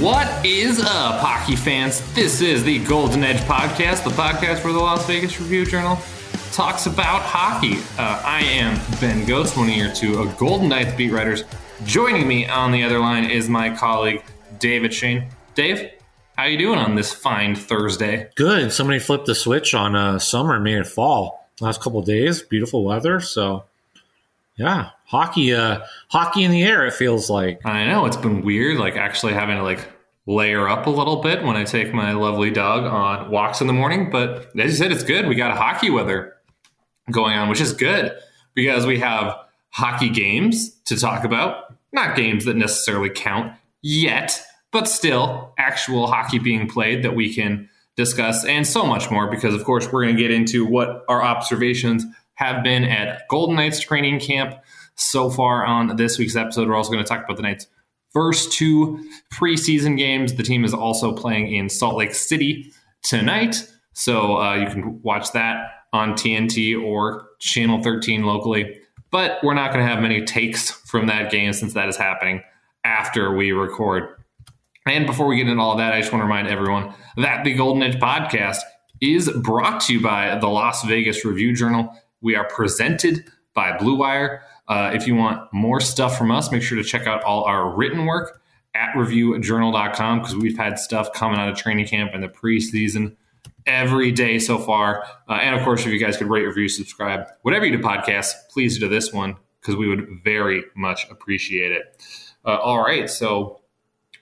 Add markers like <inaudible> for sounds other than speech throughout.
What is up, hockey fans? This is the Golden Edge Podcast, the podcast for the Las Vegas Review Journal talks about hockey. Uh, I am Ben Gotz, one of your two uh, Golden Knights beat writers. Joining me on the other line is my colleague David Schoen. Dave, how you doing on this fine Thursday? Good. Somebody flipped the switch on uh, summer made it fall. Last couple days, beautiful weather. So, yeah, hockey, uh, hockey in the air. It feels like. I know it's been weird, like actually having to like layer up a little bit when I take my lovely dog on walks in the morning. But as you said, it's good. We got a hockey weather going on, which is good because we have hockey games to talk about. Not games that necessarily count yet, but still actual hockey being played that we can discuss and so much more because, of course, we're going to get into what our observations have been at Golden Knights training camp so far on this week's episode. We're also going to talk about the Knights' first two preseason games. The team is also playing in Salt Lake City tonight. So uh, you can watch that on TNT or Channel 13 locally. But we're not going to have many takes from that game since that is happening after we record. And before we get into all that, I just want to remind everyone that the Golden Edge podcast is brought to you by the Las Vegas Review Journal. We are presented by Blue Wire. Uh, if you want more stuff from us, make sure to check out all our written work at reviewjournal.com because we've had stuff coming out of training camp and the preseason every day so far. Uh, and of course, if you guys could rate, review, subscribe, whatever you do podcasts, please do this one because we would very much appreciate it. Uh, all right, so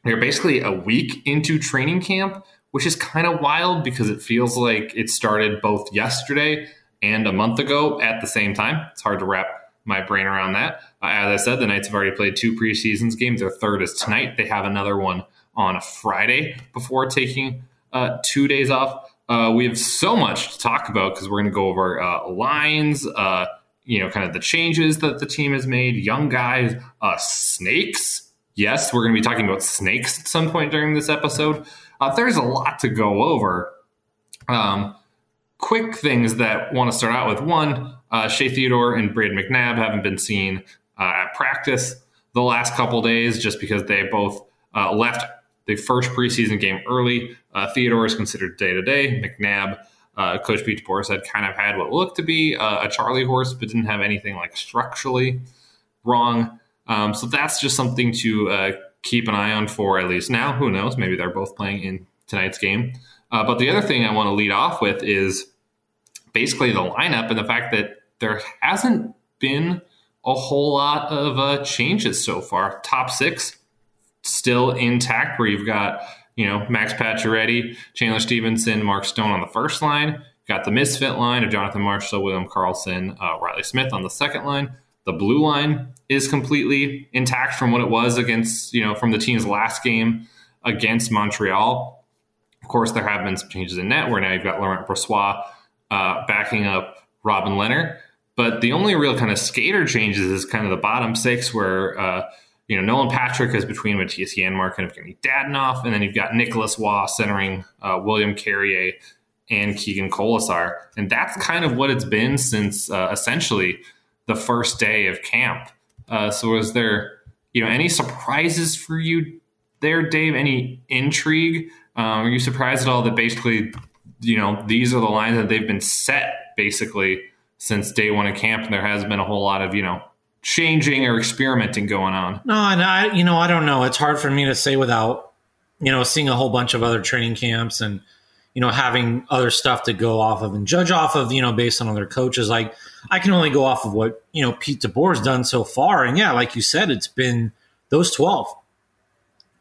we're basically a week into training camp, which is kind of wild because it feels like it started both yesterday and a month ago at the same time. It's hard to wrap my brain around that. Uh, as I said, the Knights have already played two preseasons games. Their third is tonight. They have another one on Friday before taking uh, two days off. Uh, we have so much to talk about because we're going to go over uh, lines, uh, you know, kind of the changes that the team has made, young guys, snakes yes, we're going to be talking about snakes at some point during this episode. There's a lot to go over. Um, quick things that want to start out with one uh, Shea Theodore and Brad McNabb haven't been seen uh, at practice the last couple days just because they both uh, left the first preseason game early. Uh, Theodore is considered day to day. McNabb, uh, Coach Pete DeBoer said, kind of had what looked to be a Charlie horse, but didn't have anything like structurally wrong. Um, so that's just something to uh, keep an eye on for at least now. Who knows? Maybe they're both playing in tonight's game. Uh, but the other thing I want to lead off with is basically the lineup and the fact that there hasn't been a whole lot of uh, changes so far. Top six still intact, where you've got you know Max Pacioretty, Chandler Stephenson, Mark Stone on the first line. Got the misfit line of Jonathan Marchessault, William Karlsson, uh, Riley Smith on the second line. The blue line is completely intact from what it was against, you know, from the team's last game against Montreal. Of course, there have been some changes in net where now you've got Laurent Brossoit uh, backing up Robin Lehner. But the only real kind of skater changes is kind of the bottom six where, uh, you know, Nolan Patrick is between Mattias Janmark and Evgeny Dadonov. And then you've got Nicolas Roy centering uh, William Carrier and Keegan Kolesar. And that's kind of what it's been since uh, essentially the first day of camp. Uh, so was there, you know, any surprises for you there, Dave? Any intrigue? Um, are you surprised at all that basically, you know, these are the lines that they've been set basically since day one of camp, there has been a whole lot of, you know, changing or experimenting going on? No, and I, you know, I don't know. It's hard for me to say without, you know, seeing a whole bunch of other training camps and you know, having other stuff to go off of and judge off of, you know, based on other coaches. Like I can only go off of what, you know, Pete DeBoer's done so far. And yeah, like you said, it's been those 12.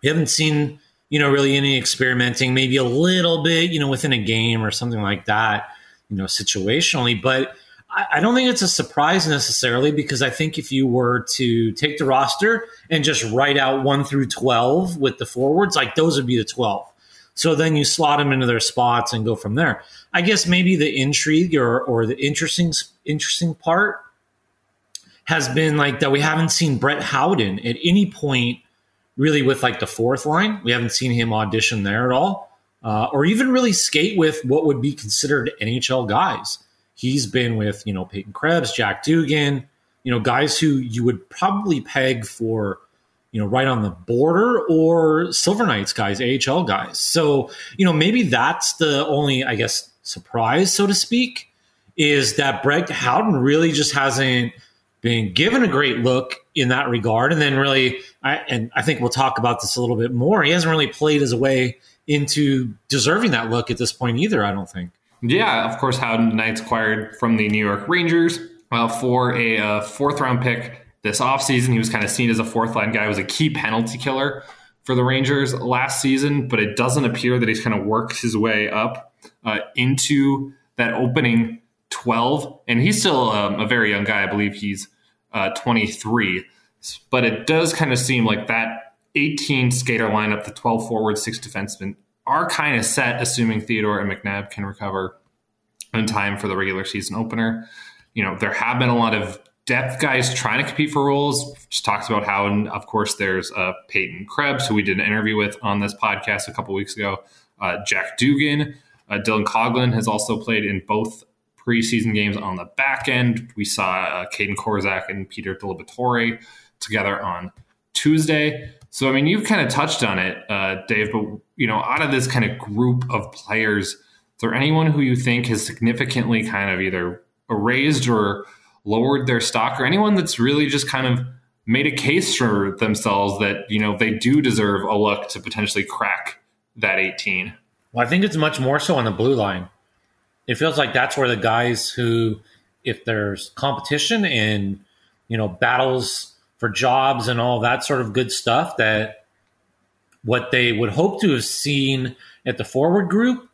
We haven't seen, you know, really any experimenting, maybe a little bit, you know, within a game or something like that, you know, situationally. But I, don't think it's a surprise necessarily because I think if you were to take the roster and just write out one through 12 with the forwards, like those would be the 12 so then you slot them into their spots and go from there. I guess maybe the intrigue or, or the interesting interesting part has been like that we haven't seen Brett Howden at any point really with like the fourth line. We haven't seen him audition there at all, uh, or even really skate with what would be considered NHL guys. He's been with you know Peyton Krebs, Jack Dugan, you know guys who you would probably peg for you know, right on the border or Silver Knights guys, AHL guys. So, you know, maybe that's the only, I guess, surprise, so to speak, is that Brett Howden really just hasn't been given a great look in that regard. And then really, I, and I think we'll talk about this a little bit more. He hasn't really played his way into deserving that look at this point either, I don't think. Yeah, of course, Howden Knights acquired from the New York Rangers uh, for a uh, fourth round pick this offseason. He was kind of seen as a fourth line guy, he was a key penalty killer for the Rangers last season, but it doesn't appear that he's kind of worked his way up uh, into that opening 12. And he's still um, a very young guy. I believe he's uh, 23. But it does kind of seem like that 18 skater lineup, the 12 forward, six defensemen, are kind of set, assuming Theodore and McNabb can recover in time for the regular season opener. You know, there have been a lot of depth guys trying to compete for roles. Just talks about how, and of course, there's uh, Peyton Krebs, who we did an interview with on this podcast a couple weeks ago. Uh, Jack Dugan, uh, Dylan Coghlan has also played in both preseason games on the back end. We saw uh, Kaedan Korczak and Peter DiLiberatore together on Tuesday. So, I mean, you've kind of touched on it, uh, Dave, but, you know, out of this kind of group of players, is there anyone who you think has significantly kind of either raised or lowered their stock or anyone that's really just kind of made a case for themselves that, you know, they do deserve a look to potentially crack that 18? Well, I think it's much more so on the blue line. It feels like that's where the guys who, if there's competition in, you know, battles for jobs and all that sort of good stuff that what they would hope to have seen at the forward group,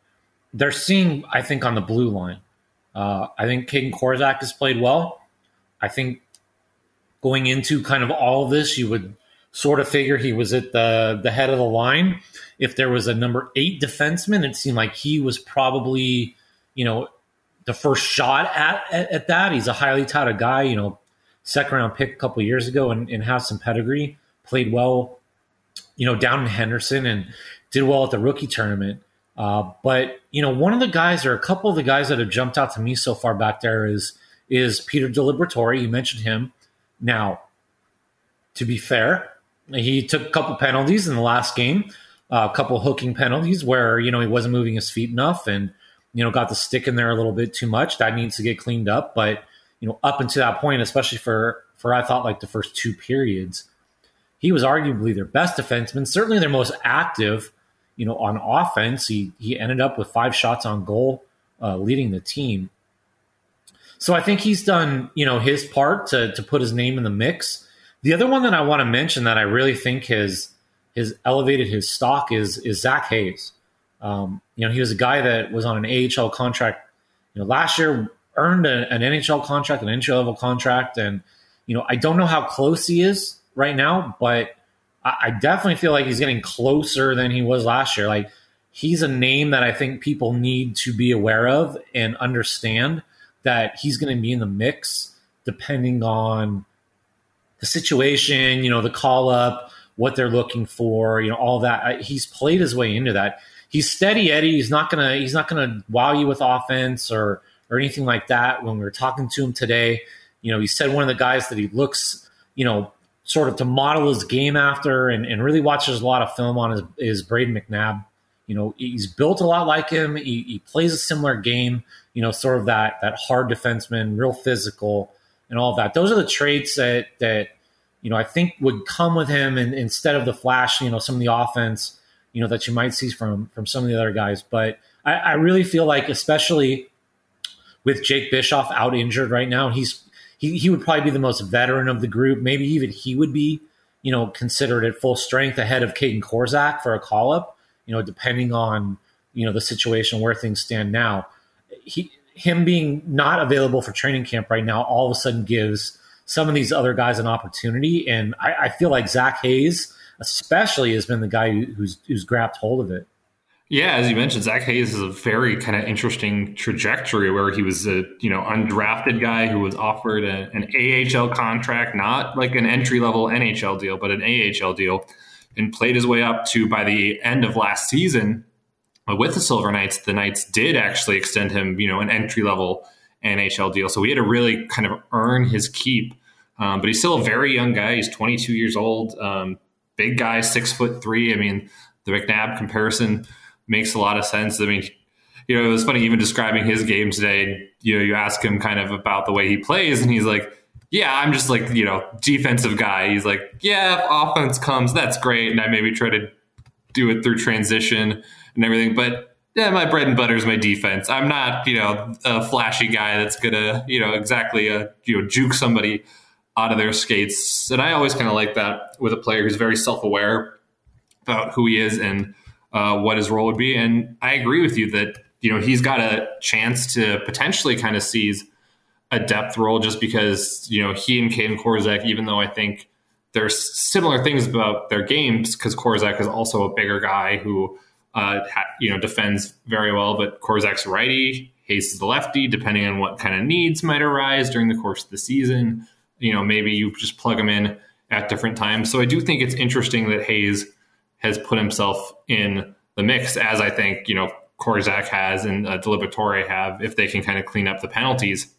they're seeing, I think, on the blue line. Uh, I think Kaedan Korczak has played well. I think going into kind of all of this, you would sort of figure he was at the the head of the line. If there was a number eight defenseman, it seemed like he was probably, you know, the first shot at, at, at that. He's a highly touted guy, you know, second round pick a couple years ago and, and some pedigree. Played well, you know, down in Henderson and did well at the rookie tournament. Uh, but you know, one of the guys or a couple of the guys that have jumped out to me so far back there is is Peter DiLiberatore. You mentioned him. Now, to be fair, he took a couple penalties in the last game, uh, a couple hooking penalties where you know he wasn't moving his feet enough and you know got the stick in there a little bit too much. That needs to get cleaned up. But you know, up until that point, especially for for I thought like the first two periods, he was arguably their best defenseman, certainly their most active. You know, on offense, he he ended up with five shots on goal, uh, leading the team. So I think he's done you know his part to to put his name in the mix. The other one that I want to mention that I really think has has elevated his stock is is Zach Hayes. Um, you know, he was a guy that was on an AHL contract. You know, last year earned a, an NHL contract, an NHL level contract, and you know I don't know how close he is right now, but I, I definitely feel like he's getting closer than he was last year. Like he's a name that I think people need to be aware of and understand that he's going to be in the mix depending on the situation, you know, the call up, what they're looking for, you know, all that. He's played his way into that. He's steady Eddie. He's not gonna he's not gonna wow you with offense or or anything like that. When we were talking to him today, you know, he said one of the guys that he looks, you know, sort of to model his game after and, and really watches a lot of film on is, is Brayden McNabb. You know, he's built a lot like him. He, he plays a similar game, you know, sort of that that hard defenseman, real physical and all of that. Those are the traits that that, you know, I think would come with him and instead of the flash, you know, some of the offense, you know, that you might see from from some of the other guys. But I, I really feel like especially with Jake Bischoff out injured right now, he's he, he would probably be the most veteran of the group. Maybe even he would be, you know, considered at full strength ahead of Kaedan Korczak for a call up, you know, depending on, you know, the situation where things stand now. He him being not available for training camp right now all of a sudden gives some of these other guys an opportunity. And I, I feel like Zach Hayes, especially, has been the guy who's who's grabbed hold of it. Yeah, as you mentioned, Zach Hayes is a very kind of interesting trajectory where he was a you know undrafted guy who was offered a, an AHL contract, not like an entry level NHL deal, but an AHL deal, and played his way up to by the end of last season uh, with the Silver Knights. The Knights did actually extend him, you know, an entry level NHL deal, so he had to really kind of earn his keep. Um, but he's still a very young guy. He's 22 years old. Um, big guy, six foot three. I mean, the McNabb comparison makes a lot of sense. I mean, you know, it was funny even describing his game today. You know, you ask him kind of about the way he plays, and he's like, "Yeah, I'm just like you know, defensive guy." He's like, "Yeah, offense comes, that's great," and I maybe try to do it through transition and everything, but. Yeah, my bread and butter is my defense. I'm not, you know, a flashy guy that's gonna, you know, exactly, uh, you know, juke somebody out of their skates. And I always kind of like that with a player who's very self aware about who he is and uh, what his role would be. And I agree with you that you know he's got a chance to potentially kind of seize a depth role just because you know he and Kaedan Korczak, even though I think there's similar things about their games because Korczak is also a bigger guy who uh, ha- you know defends very well, but Korczak's righty, Hayes is the lefty. Depending on what kind of needs might arise during the course of the season, you know maybe you just plug him in at different times. So I do think it's interesting that Hayes has put himself in the mix, as I think you know Korczak has and uh, have, if they can kind of clean up the penalties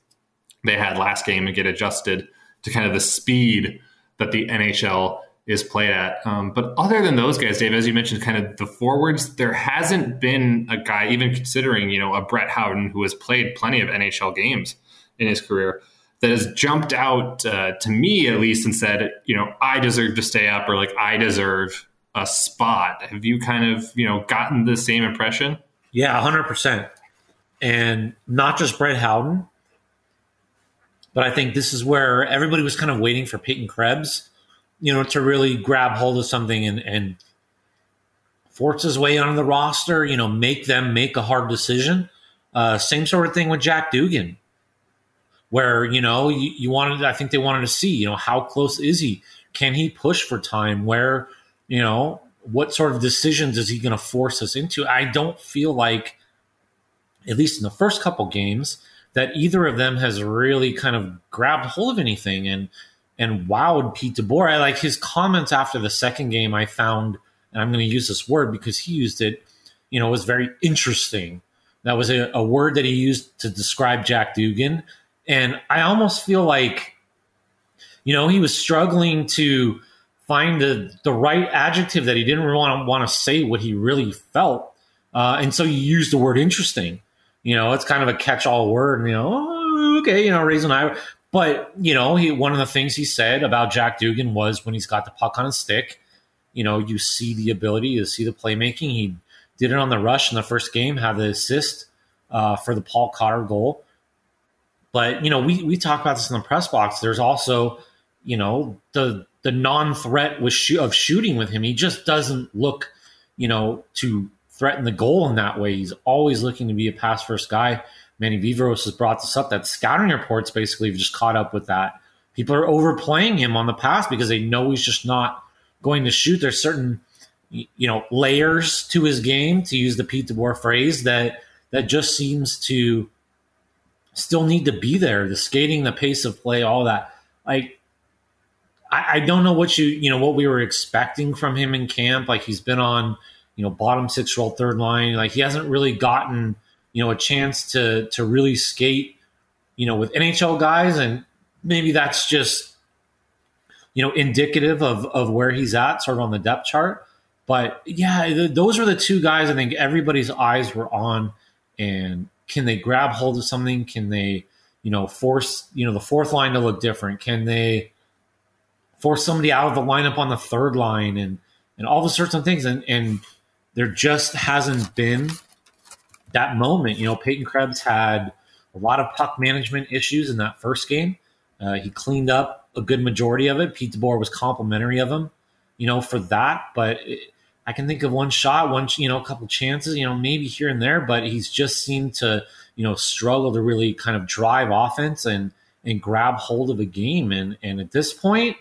they had last game and get adjusted to kind of the speed that the NHL is played at. Um, but other than those guys, Dave, as you mentioned, kind of the forwards, there hasn't been a guy, even considering, you know, a Brett Howden who has played plenty of NHL games in his career, that has jumped out uh, to me at least and said, you know, I deserve to stay up or like I deserve a spot. Have you kind of, you know, gotten the same impression? Yeah, 100%. And not just Brett Howden, but I think this is where everybody was kind of waiting for Peyton Krebs, you know, to really grab hold of something and, and force his way onto the roster, you know, make them make a hard decision. Uh, same sort of thing with Jack Dugan, where, you know, you, you wanted, I think they wanted to see, you know, how close is he? Can he push for time? Where, you know, what sort of decisions is he going to force us into? I don't feel like, at least in the first couple games, that either of them has really kind of grabbed hold of anything and and wowed Pete DeBoer. I like his comments after the second game. I found, and I'm going to use this word because he used it. You know, was very interesting. That was a, a word that he used to describe Jack Dugan, and I almost feel like, you know, he was struggling to find the the right adjective that he didn't want to want to say what he really felt, uh, and so he used the word interesting. You know, it's kind of a catch-all word. You know, oh, okay, you know, raising eye. But you know, he one of the things he said about Jack Dugan was when he's got the puck on his stick, you know, you see the ability, you see the playmaking. He did it on the rush in the first game, had the assist uh, for the Paul Cotter goal. But you know, we we talk about this in the press box. There's also, you know, the the non-threat sh- of shooting with him. He just doesn't look, you know, to threaten the goal in that way. He's always looking to be a pass first guy. Manny Viveiros has brought this up that scouting reports basically have just caught up with that. People are overplaying him on the pass because they know he's just not going to shoot. There's certain you know layers to his game, to use the Pete DeBoer phrase, that that just seems to still need to be there. The skating, the pace of play, all that. Like I, I don't know what you you know what we were expecting from him in camp. Like he's been on you know, bottom six role third line. Like he hasn't really gotten, you know, a chance to to really skate, you know, with NHL guys, and maybe that's just, you know, indicative of of where he's at, sort of on the depth chart. But yeah, th- those are the two guys I think everybody's eyes were on, and can they grab hold of something? Can they, you know, force you know the fourth line to look different? Can they force somebody out of the lineup on the third line and and all the sorts of things and and there just hasn't been that moment. You know, Peyton Krebs had a lot of puck management issues in that first game. Uh, he cleaned up a good majority of it. Pete DeBoer was complimentary of him, you know, for that. But it, I can think of one shot, one, you know, a couple chances, you know, maybe here and there, but he's just seemed to, you know, struggle to really kind of drive offense and and grab hold of a game. And and at this point,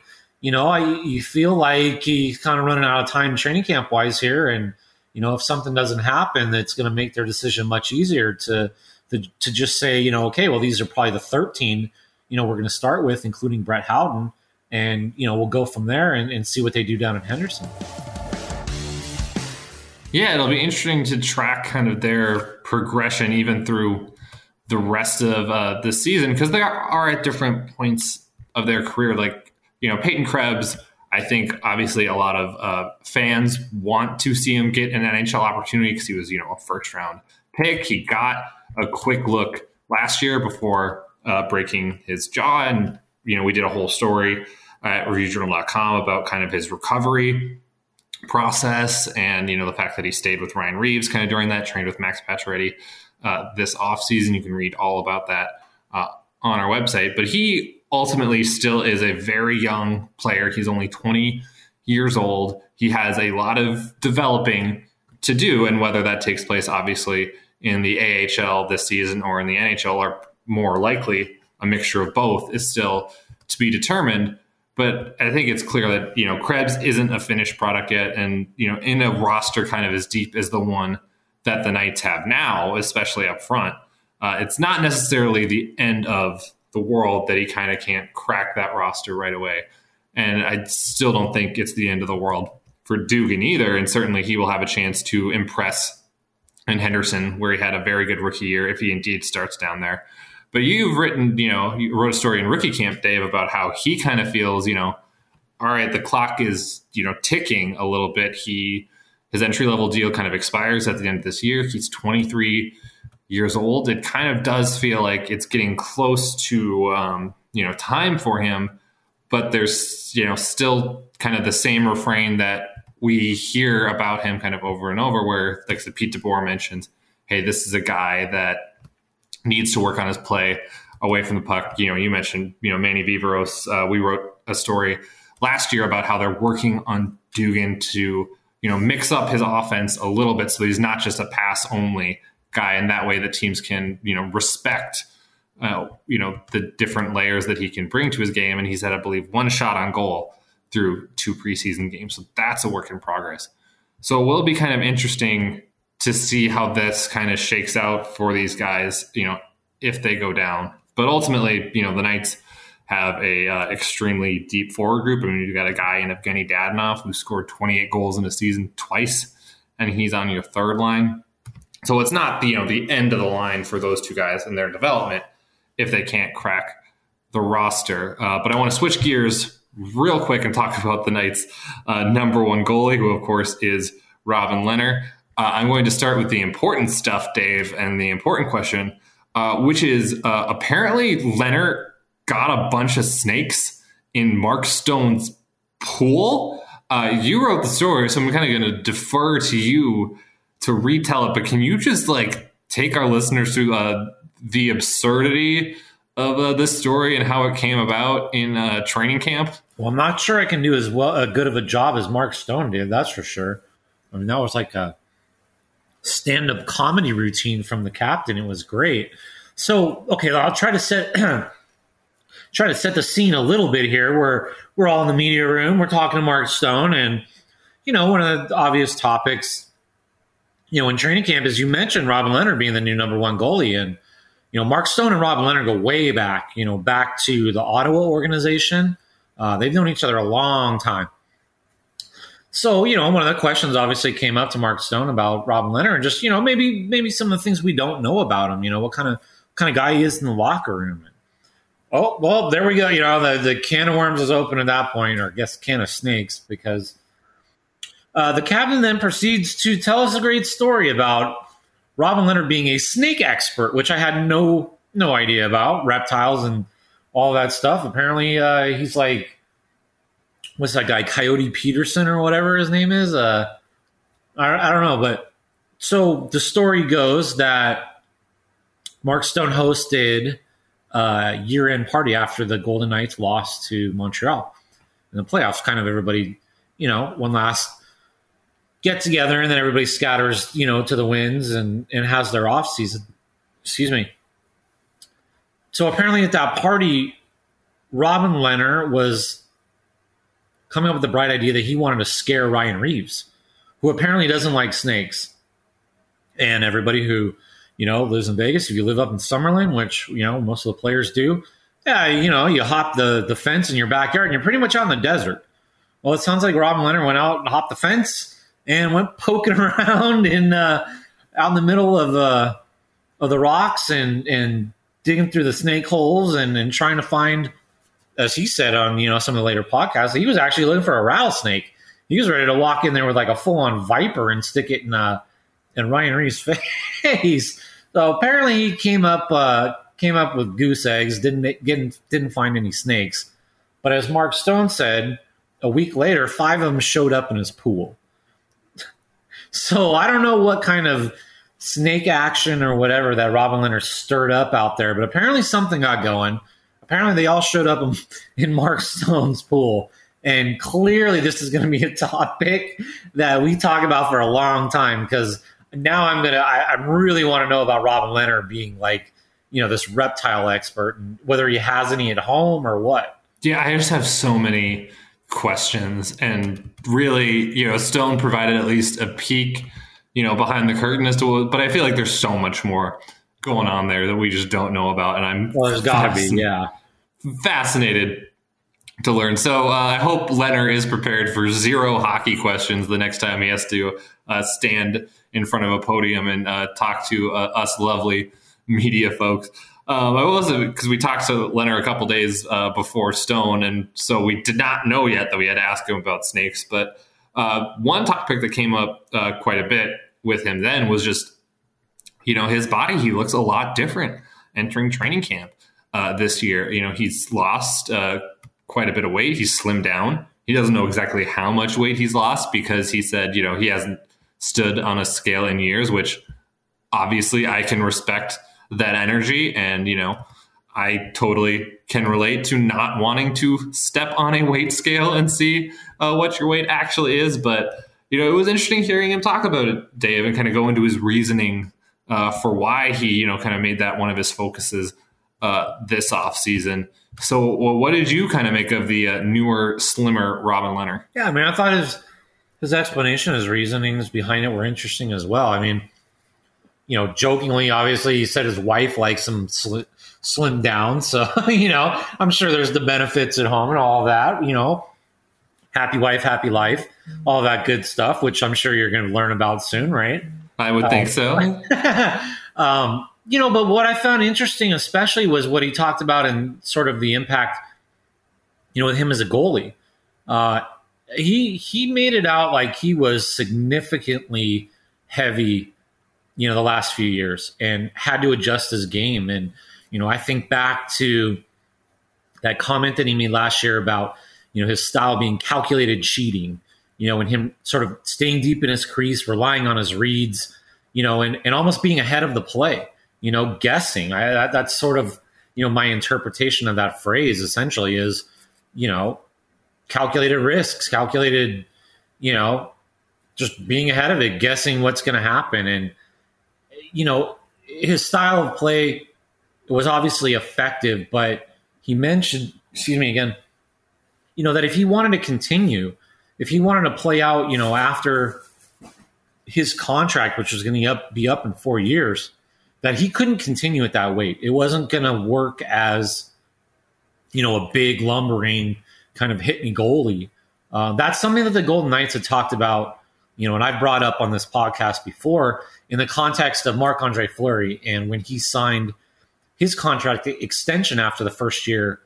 you know, I, you feel like he's kind of running out of time training camp wise here, and you know, if something doesn't happen, it's going to make their decision much easier to, to, to just say, you know, okay, well, these are probably the 13, you know, we're going to start with, including Brett Howden, and you know, we'll go from there and, and see what they do down in Henderson. Yeah, it'll be interesting to track kind of their progression even through the rest of uh, the season because they are, are at different points of their career. Like you know, Peyton Krebs I think obviously a lot of uh, fans want to see him get an NHL opportunity because he was, you know, a first round pick. He got a quick look last year before uh, breaking his jaw. And, you know, we did a whole story at reviewjournal.com about kind of his recovery process and, you know, the fact that he stayed with Ryan Reaves kind of during that, trained with Max Pacioretty uh, this offseason. You can read all about that uh, on our website. But he ultimately still is a very young player. He's only 20 years old. He has a lot of developing to do. And whether that takes place, obviously, in the AHL this season or in the NHL, or more likely a mixture of both, is still to be determined. But I think it's clear that, you know, Krebs isn't a finished product yet. And, you know, in a roster kind of as deep as the one that the Knights have now, especially up front, uh, it's not necessarily the end of the world that he kind of can't crack that roster right away. And I still don't think it's the end of the world for Dugan either. And certainly he will have a chance to impress in Henderson, where he had a very good rookie year if he indeed starts down there. But you've written, you know, you wrote a story in Rookie Camp, Dave, about how he kind of feels, you know, all right, the clock is, you know, ticking a little bit. He his entry level deal kind of expires at the end of this year. He's 23 years old. It kind of does feel like it's getting close to um, you know time for him, but there's you know still kind of the same refrain that we hear about him kind of over and over, where like the Pete DeBoer mentions, hey, this is a guy that needs to work on his play away from the puck. You know, you mentioned you know Manny Viveiros. Uh, we wrote a story last year about how they're working on Dugan to you know mix up his offense a little bit so he's not just a pass only guy, and that way the teams can you know respect uh, you know the different layers that he can bring to his game. And he's had, I believe, one shot on goal through two preseason games, so that's a work in progress. So it will be kind of interesting to see how this kind of shakes out for these guys, you know, if they go down. But ultimately, you know, the Knights have a uh, extremely deep forward group. I mean, you got a guy in Evgeny Dadonov who scored 28 goals in a season twice, and he's on your third line. So it's not the, you know the end of the line for those two guys in their development if they can't crack the roster. Uh, but I want to switch gears real quick and talk <laughs> about the Knights' uh, number one goalie, who of course is Robin Lehner. Uh, I'm going to start with the important stuff, Dave, and the important question, uh, which is uh, apparently Lehner got a bunch of snakes in Mark Stone's pool. Uh, you wrote the story, so I'm kind of going to defer to you to retell it, but can you just like take our listeners through uh, the absurdity of uh, this story and how it came about in uh, training camp? Well, I'm not sure I can do as well a good of a job as Mark Stone did. That's for sure. I mean, that was like a stand-up comedy routine from the captain. It was great. So, okay, I'll try to set <clears throat> try to set the scene a little bit here. We're we're all in the media room. We're talking to Mark Stone, and you know, one of the obvious topics you know, in training camp, as you mentioned, Robin Lehner being the new number one goalie, and you know, Mark Stone and Robin Lehner go way back. You know, back to the Ottawa organization. Uh, they've known each other a long time. So, you know, one of the questions obviously came up to Mark Stone about Robin Lehner, and just, you know, maybe maybe some of the things we don't know about him. You know, what kind of kind of guy he is in the locker room. Oh, well, there we go. You know, the, the can of worms is open at that point, or I guess can of snakes, because uh, the captain then proceeds to tell us a great story about Robin Lehner being a snake expert, which I had no no idea about reptiles and all that stuff. Apparently, uh, he's like, what's that guy, Coyote Peterson or whatever his name is? Uh, I, I don't know, but so the story goes that Mark Stone hosted a year-end party after the Golden Knights lost to Montreal in the playoffs. Kind of everybody, you know, one last get together and then everybody scatters, you know, to the winds and, and has their off season. Excuse me. So apparently at that party, Robin Lehner was coming up with the bright idea that he wanted to scare Ryan Reaves, who apparently doesn't like snakes. And everybody who, you know, lives in Vegas, if you live up in Summerlin, which, you know, most of the players do, yeah, you know, you hop the, the fence in your backyard and you're pretty much out in the desert. Well, it sounds like Robin Lehner went out and hopped the fence and went poking <laughs> around in uh, out in the middle of uh, of the rocks and and digging through the snake holes and, and trying to find as he said on you know some of the later podcasts, he was actually looking for a rattlesnake. He was ready to walk in there with like a full on viper and stick it in uh in Ryan Reaves' <laughs> face. So apparently he came up uh, came up with goose eggs. Didn't didn't didn't find any snakes. But as Mark Stone said, a week later, five of them showed up in his pool. So I don't know what kind of snake action or whatever that Robin Lehner stirred up out there, but apparently something got going. Apparently they all showed up <laughs> in, Mark Stone's pool. And clearly, this is going to be a <laughs> topic that we talk about for a long time because now I'm gonna I, I really want to know about Robin Lehner being like you know this reptile expert and whether he has any at home or what. Yeah, I just have so many questions, and really, you know, Stone provided at least a peek, you know, behind the curtain as to what. But I feel like there's so much more going on there that we just don't know about, and I'm well, there's got to be, yeah, fascinated to learn. So uh, I hope Lehner is prepared for zero hockey questions the next time he has to uh, stand in front of a podium and uh, talk to uh, us lovely media folks. Um, I was because we talked to Lehner a couple days uh, before Stone, and so we did not know yet that we had to ask him about snakes. But uh, one topic that came up uh, quite a bit with him then was just, you know, his body. He looks a lot different entering training camp uh, this year. You know, he's lost uh, quite a bit of weight. He's slimmed down. He doesn't know exactly how much weight he's lost because he said, you know, he hasn't stood on a scale in years, which obviously I can respect that energy. And, you know, I totally can relate to not wanting to step on a weight scale and see uh, what your weight actually is. But, you know, it was interesting hearing him talk about it, Dave, and kind of go into his reasoning uh, for why he, you know, kind of made that one of his focuses uh, this off season. So, well, what did you kind of make of the uh, newer, slimmer Robin Lehner? Yeah, I mean, I thought his his explanation, his reasonings behind it were interesting as well. I mean, you know, jokingly, obviously, he said his wife likes him sl- slim down. So, <laughs> you know, I'm sure there's the benefits at home and all that, you know, happy wife, happy life, all that good stuff, which I'm sure you're going to learn about soon, right? I would think so. <laughs> um, you know, but what I found interesting, especially, was what he talked about and sort of the impact, you know, with him as a goalie. Uh, he he made it out like he was significantly heavy you know, the last few years and had to adjust his game. And, you know, I think back to that comment that he made last year about, you know, his style being calculated cheating, you know, and him sort of staying deep in his crease, relying on his reads, you know, and, and almost being ahead of the play, you know, guessing. I, that, that's sort of, you know, my interpretation of that phrase essentially is, you know, calculated risks, calculated, you know, just being ahead of it, guessing what's going to happen. And, you know, his style of play was obviously effective, but he mentioned, excuse me again, you know, that if he wanted to continue, if he wanted to play out, you know, after his contract, which was going to be up in four years, that he couldn't continue at that weight. It wasn't going to work as, you know, a big lumbering kind of hit me goalie. Uh, that's something that the Golden Knights had talked about, you know, and I brought up on this podcast before in the context of Marc Andre Fleury and when he signed his contract extension after the first year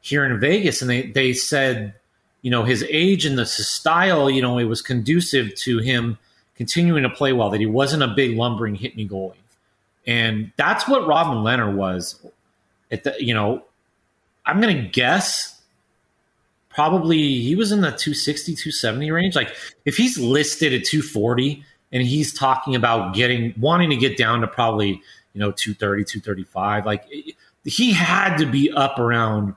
here in Vegas. And they, they said, you know, his age and the style, you know, it was conducive to him continuing to play well, that he wasn't a big lumbering hit me goalie. And that's what Robin Lehner was. At the, you know, I'm going to guess probably he was in the 260, 270 range. Like if he's listed at 240 and he's talking about getting wanting to get down to probably you know 230 235 like he had to be up around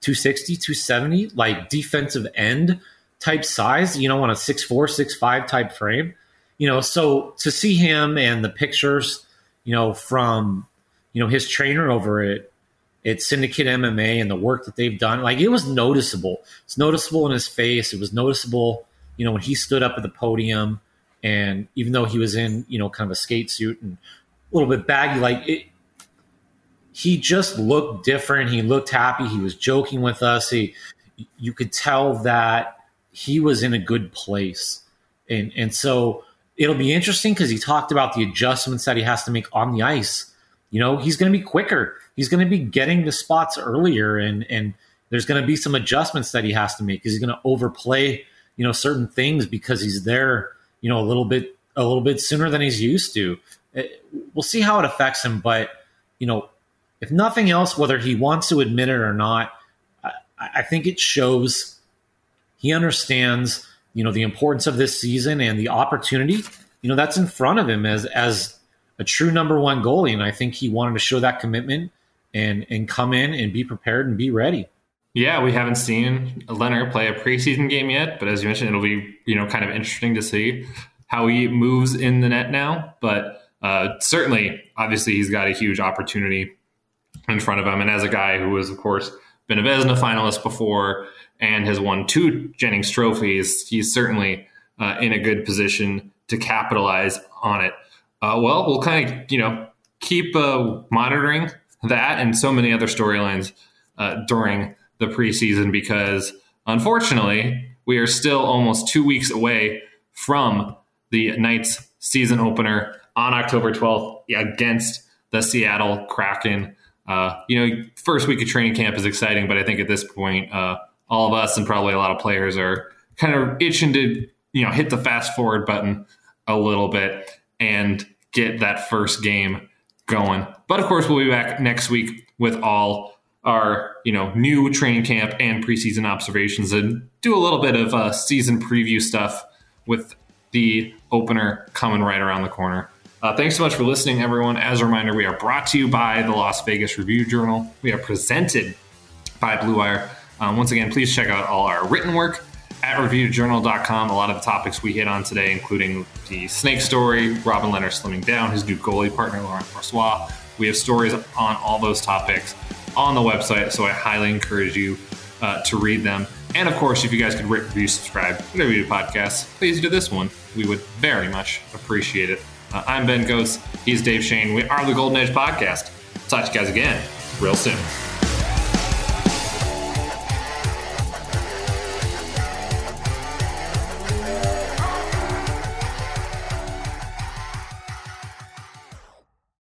260 270 like defensive end type size you know on a 6'4 6'5 type frame. You know so to see him and the pictures you know from you know his trainer over it at syndicate mma and the work that they've done like it was noticeable. It's noticeable in his face. It was noticeable you know when he stood up at the podium and even though he was in, you know, kind of a skate suit and a little bit baggy, like it, he just looked different. He looked happy. He was joking with us. He, you could tell that he was in a good place. And, and so it'll be interesting because he talked about the adjustments that he has to make on the ice. You know, he's going to be quicker. He's going to be getting the spots earlier and, and, there's going to be some adjustments that he has to make because he's going to overplay, you know, certain things because he's there, you know, a little bit a little bit sooner than he's used to. It, we'll see how it affects him, but you know, if nothing else, whether he wants to admit it or not, I, I think it shows he understands, you know, the importance of this season and the opportunity, you know, that's in front of him as as a true number one goalie. And I think he wanted to show that commitment and and come in and be prepared and be ready. Yeah, we haven't seen Lehner play a preseason game yet, but as you mentioned, it'll be you know kind of interesting to see how he moves in the net now. But uh, certainly, obviously, he's got a huge opportunity in front of him. And as a guy who has, of course, been a Vezina finalist before and has won two Jennings trophies, he's certainly uh, in a good position to capitalize on it. Uh, well, we'll kind of you know keep uh, monitoring that and so many other storylines uh, during the preseason because unfortunately we are still almost two weeks away from the Knights season opener on October 12th against the Seattle Kraken. Uh, you know, first week of training camp is exciting, but I think at this point, uh, all of us and probably a lot of players are kind of itching to, you know, hit the fast forward button a little bit and get that first game going. But of course, we'll be back next week with all our, you know, new training camp and preseason observations and do a little bit of uh, season preview stuff with the opener coming right around the corner. Uh, thanks so much for listening, everyone. As a reminder, we are brought to you by the Las Vegas Review Journal. We are presented by Blue Wire. Um, once again, please check out all our written work at reviewjournal.com. A lot of the topics we hit on today, including the snake story, Robin Lehner slimming down, his new goalie partner, Laurent Brossoit. We have stories on all those topics on the website, so I highly encourage you uh, to read them. And of course, if you guys could rate, review, subscribe, whatever you do podcasts, please do this one. We would very much appreciate it. Uh, I'm Ben Gotz. He's Dave Schoen. We are the Golden Edge Podcast. Talk to you guys again real soon.